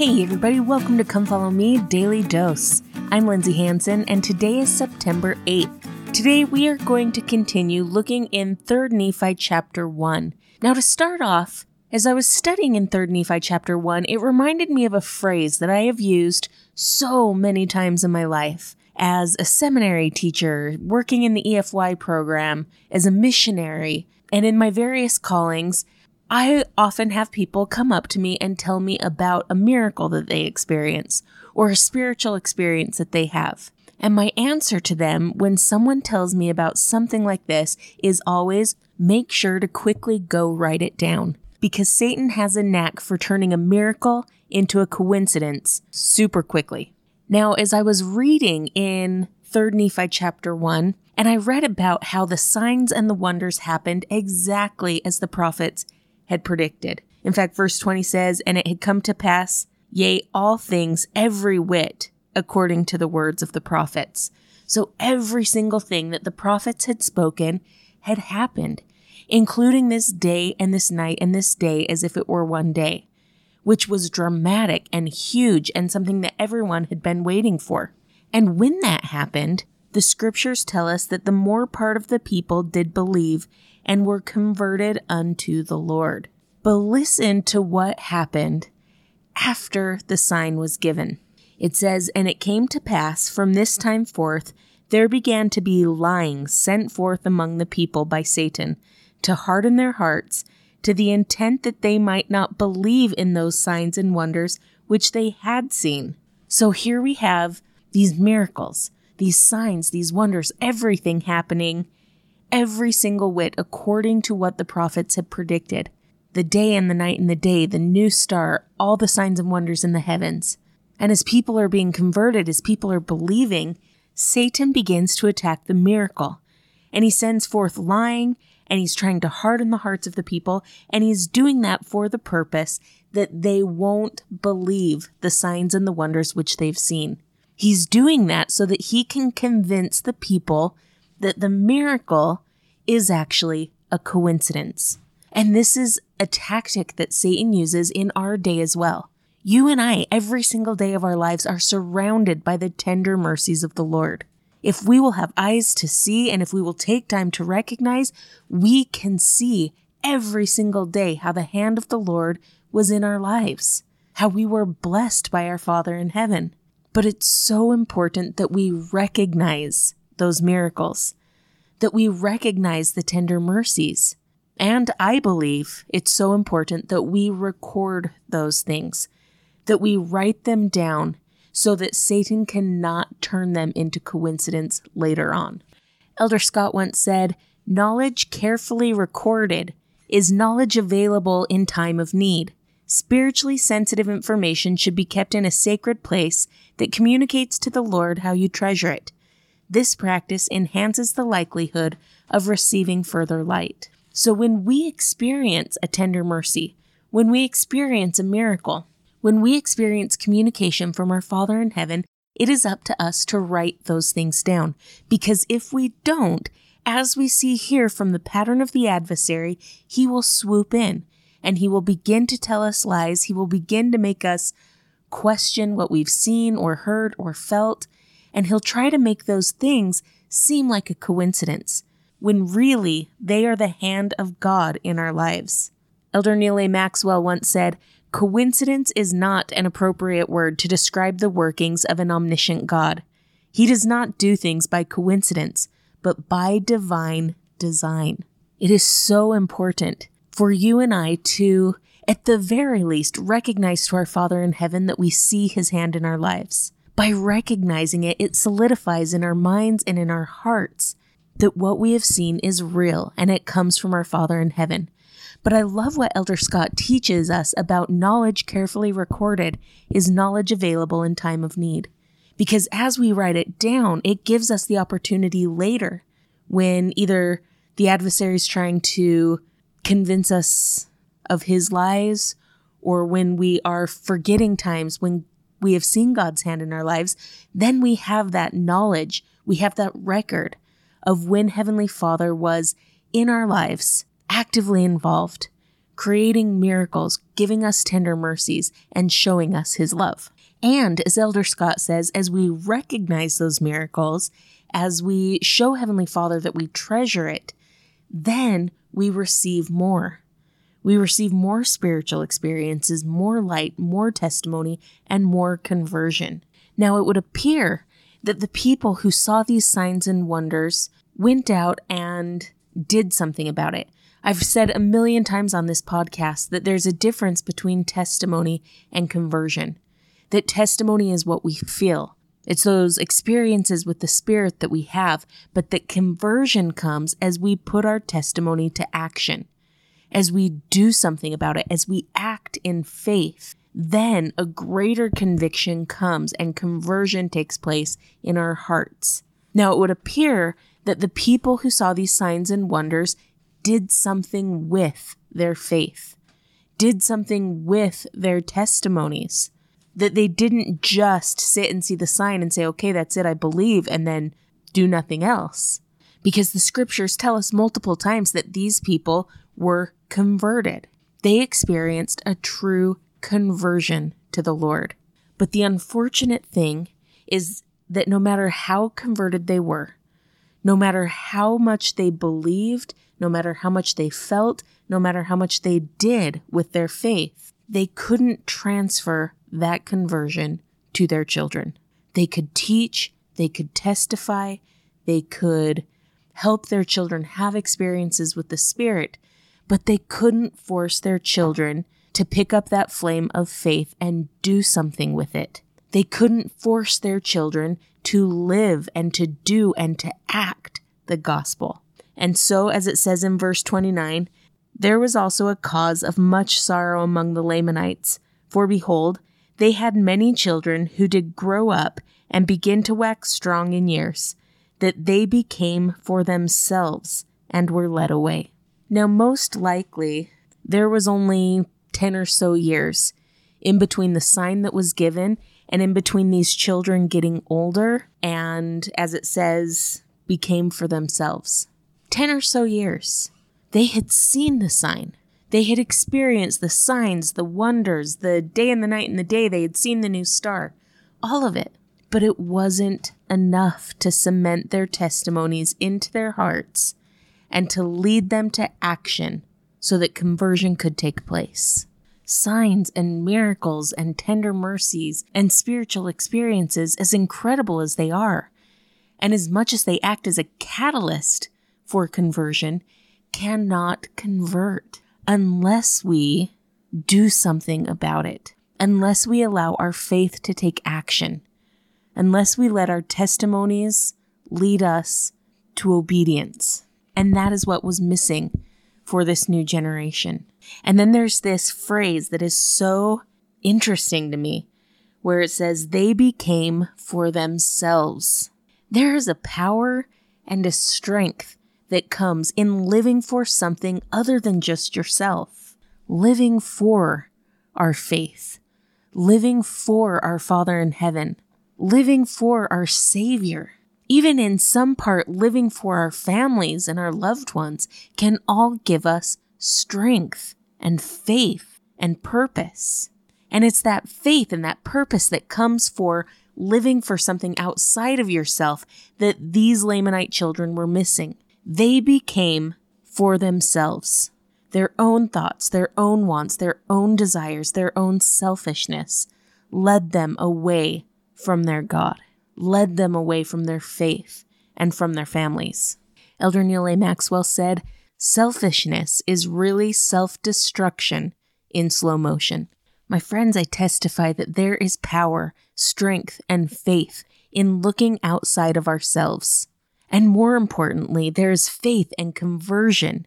Hey, everybody, welcome to Come Follow Me Daily Dose. I'm Lindsay Hanson, and today is September 8th. Today, we are going to continue looking in 3rd Nephi chapter 1. Now, to start off, as I was studying in 3rd Nephi chapter 1, it reminded me of a phrase that I have used so many times in my life. As a seminary teacher, working in the EFY program, as a missionary, and in my various callings, I often have people come up to me and tell me about a miracle that they experience or a spiritual experience that they have. And my answer to them when someone tells me about something like this is always make sure to quickly go write it down. Because Satan has a knack for turning a miracle into a coincidence super quickly. Now, as I was reading in 3rd Nephi chapter 1, and I read about how the signs and the wonders happened exactly as the prophets had predicted. In fact, verse 20 says, And it had come to pass, yea, all things, every whit, according to the words of the prophets. So every single thing that the prophets had spoken had happened, including this day and this night and this day as if it were one day, which was dramatic and huge and something that everyone had been waiting for. And when that happened, the scriptures tell us that the more part of the people did believe and were converted unto the Lord. But listen to what happened after the sign was given. It says, And it came to pass from this time forth, there began to be lying sent forth among the people by Satan to harden their hearts to the intent that they might not believe in those signs and wonders which they had seen. So here we have these miracles, these signs, these wonders, everything happening every single whit according to what the prophets had predicted. The day and the night and the day, the new star, all the signs and wonders in the heavens. And as people are being converted, as people are believing, Satan begins to attack the miracle. And he sends forth lying, and he's trying to harden the hearts of the people, and he's doing that for the purpose that they won't believe the signs and the wonders which they've seen. He's doing that so that he can convince the people that the miracle is actually a coincidence. And this is a tactic that Satan uses in our day as well. You and I, every single day of our lives, are surrounded by the tender mercies of the Lord. If we will have eyes to see and if we will take time to recognize, we can see every single day how the hand of the Lord was in our lives, how we were blessed by our Father in heaven. But it's so important that we recognize those miracles, that we recognize the tender mercies. And I believe it's so important that we record those things, that we write them down so that Satan cannot turn them into coincidence later on. Elder Scott once said, Knowledge carefully recorded is knowledge available in time of need. Spiritually sensitive information should be kept in a sacred place that communicates to the Lord how you treasure it. This practice enhances the likelihood of receiving further light. So when we experience a tender mercy, when we experience a miracle, when we experience communication from our Father in heaven, it is up to us to write those things down. Because if we don't, as we see here from the pattern of the adversary, he will swoop in and he will begin to tell us lies. He will begin to make us question what we've seen or heard or felt and he'll try to make those things seem like a coincidence, when really they are the hand of God in our lives. Elder Neal A. Maxwell once said, Coincidence is not an appropriate word to describe the workings of an omniscient God. He does not do things by coincidence, but by divine design. It is so important for you and I to, at the very least, recognize to our Father in heaven that we see his hand in our lives. By recognizing it, it solidifies in our minds and in our hearts that what we have seen is real and it comes from our Father in heaven. But I love what Elder Scott teaches us about knowledge carefully recorded is knowledge available in time of need. Because as we write it down, it gives us the opportunity later when either the adversary is trying to convince us of his lies or when we are forgetting times when we have seen God's hand in our lives, then we have that knowledge, we have that record of when Heavenly Father was in our lives, actively involved, creating miracles, giving us tender mercies, and showing us his love. And as Elder Scott says, as we recognize those miracles, as we show Heavenly Father that we treasure it, then we receive more. We receive more spiritual experiences, more light, more testimony, and more conversion. Now, it would appear that the people who saw these signs and wonders went out and did something about it. I've said a million times on this podcast that there's a difference between testimony and conversion. That testimony is what we feel. It's those experiences with the Spirit that we have, but that conversion comes as we put our testimony to action, as we do something about it, as we act in faith. Then a greater conviction comes and conversion takes place in our hearts. Now, it would appear that the people who saw these signs and wonders did something with their faith, did something with their testimonies that they didn't just sit and see the sign and say, okay, that's it, I believe, and then do nothing else. Because the scriptures tell us multiple times that these people were converted. They experienced a true conversion to the Lord. But the unfortunate thing is that no matter how converted they were, no matter how much they believed, no matter how much they felt, no matter how much they did with their faith, they couldn't transfer that conversion to their children. They could teach, they could testify, they could help their children have experiences with the Spirit, but they couldn't force their children to pick up that flame of faith and do something with it. They couldn't force their children to live and to do and to act the gospel. And so, as it says in verse 29, there was also a cause of much sorrow among the Lamanites, for behold, they had many children who did grow up and begin to wax strong in years, that they became for themselves and were led away. Now, most likely, there was only 10 or so years in between the sign that was given and in between these children getting older and, as it says, became for themselves. 10 or so years. They had seen the sign. They had experienced the signs, the wonders, the day and the night and the day. They had seen the new star, all of it. But it wasn't enough to cement their testimonies into their hearts and to lead them to action so that conversion could take place. Signs and miracles and tender mercies and spiritual experiences, as incredible as they are, and as much as they act as a catalyst for conversion, cannot convert unless we do something about it, unless we allow our faith to take action, unless we let our testimonies lead us to obedience. And that is what was missing for this new generation. And then there's this phrase that is so interesting to me where it says, they became for themselves. There is a power and a strength that comes in living for something other than just yourself, living for our faith, living for our Father in heaven, living for our Savior. Even in some part, living for our families and our loved ones can all give us strength and faith and purpose. And it's that faith and that purpose that comes for living for something outside of yourself that these Lamanite children were missing. They became for themselves their own thoughts, their own wants, their own desires, their own selfishness led them away from their God, led them away from their faith and from their families. Elder Neal A. Maxwell said, Selfishness is really self destruction in slow motion. My friends, I testify that there is power, strength, and faith in looking outside of ourselves. And more importantly, there is faith and conversion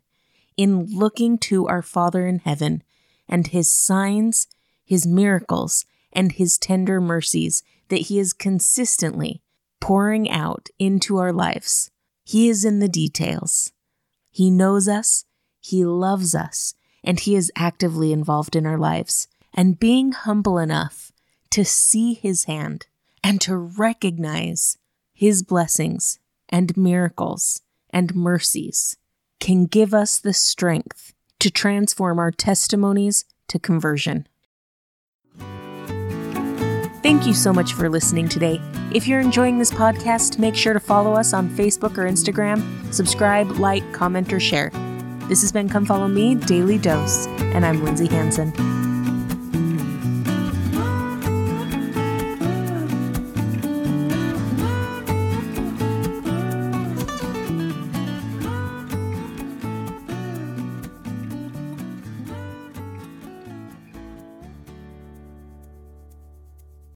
in looking to our Father in heaven and his signs, his miracles, and his tender mercies that he is consistently pouring out into our lives. He is in the details. He knows us, he loves us, and he is actively involved in our lives. And being humble enough to see his hand and to recognize his blessings and miracles and mercies can give us the strength to transform our testimonies to conversion. Thank you so much for listening today. If you're enjoying this podcast, make sure to follow us on Facebook or Instagram, subscribe, like, comment, or share. This has been Come Follow Me Daily Dose, and I'm Lindsay Hanson.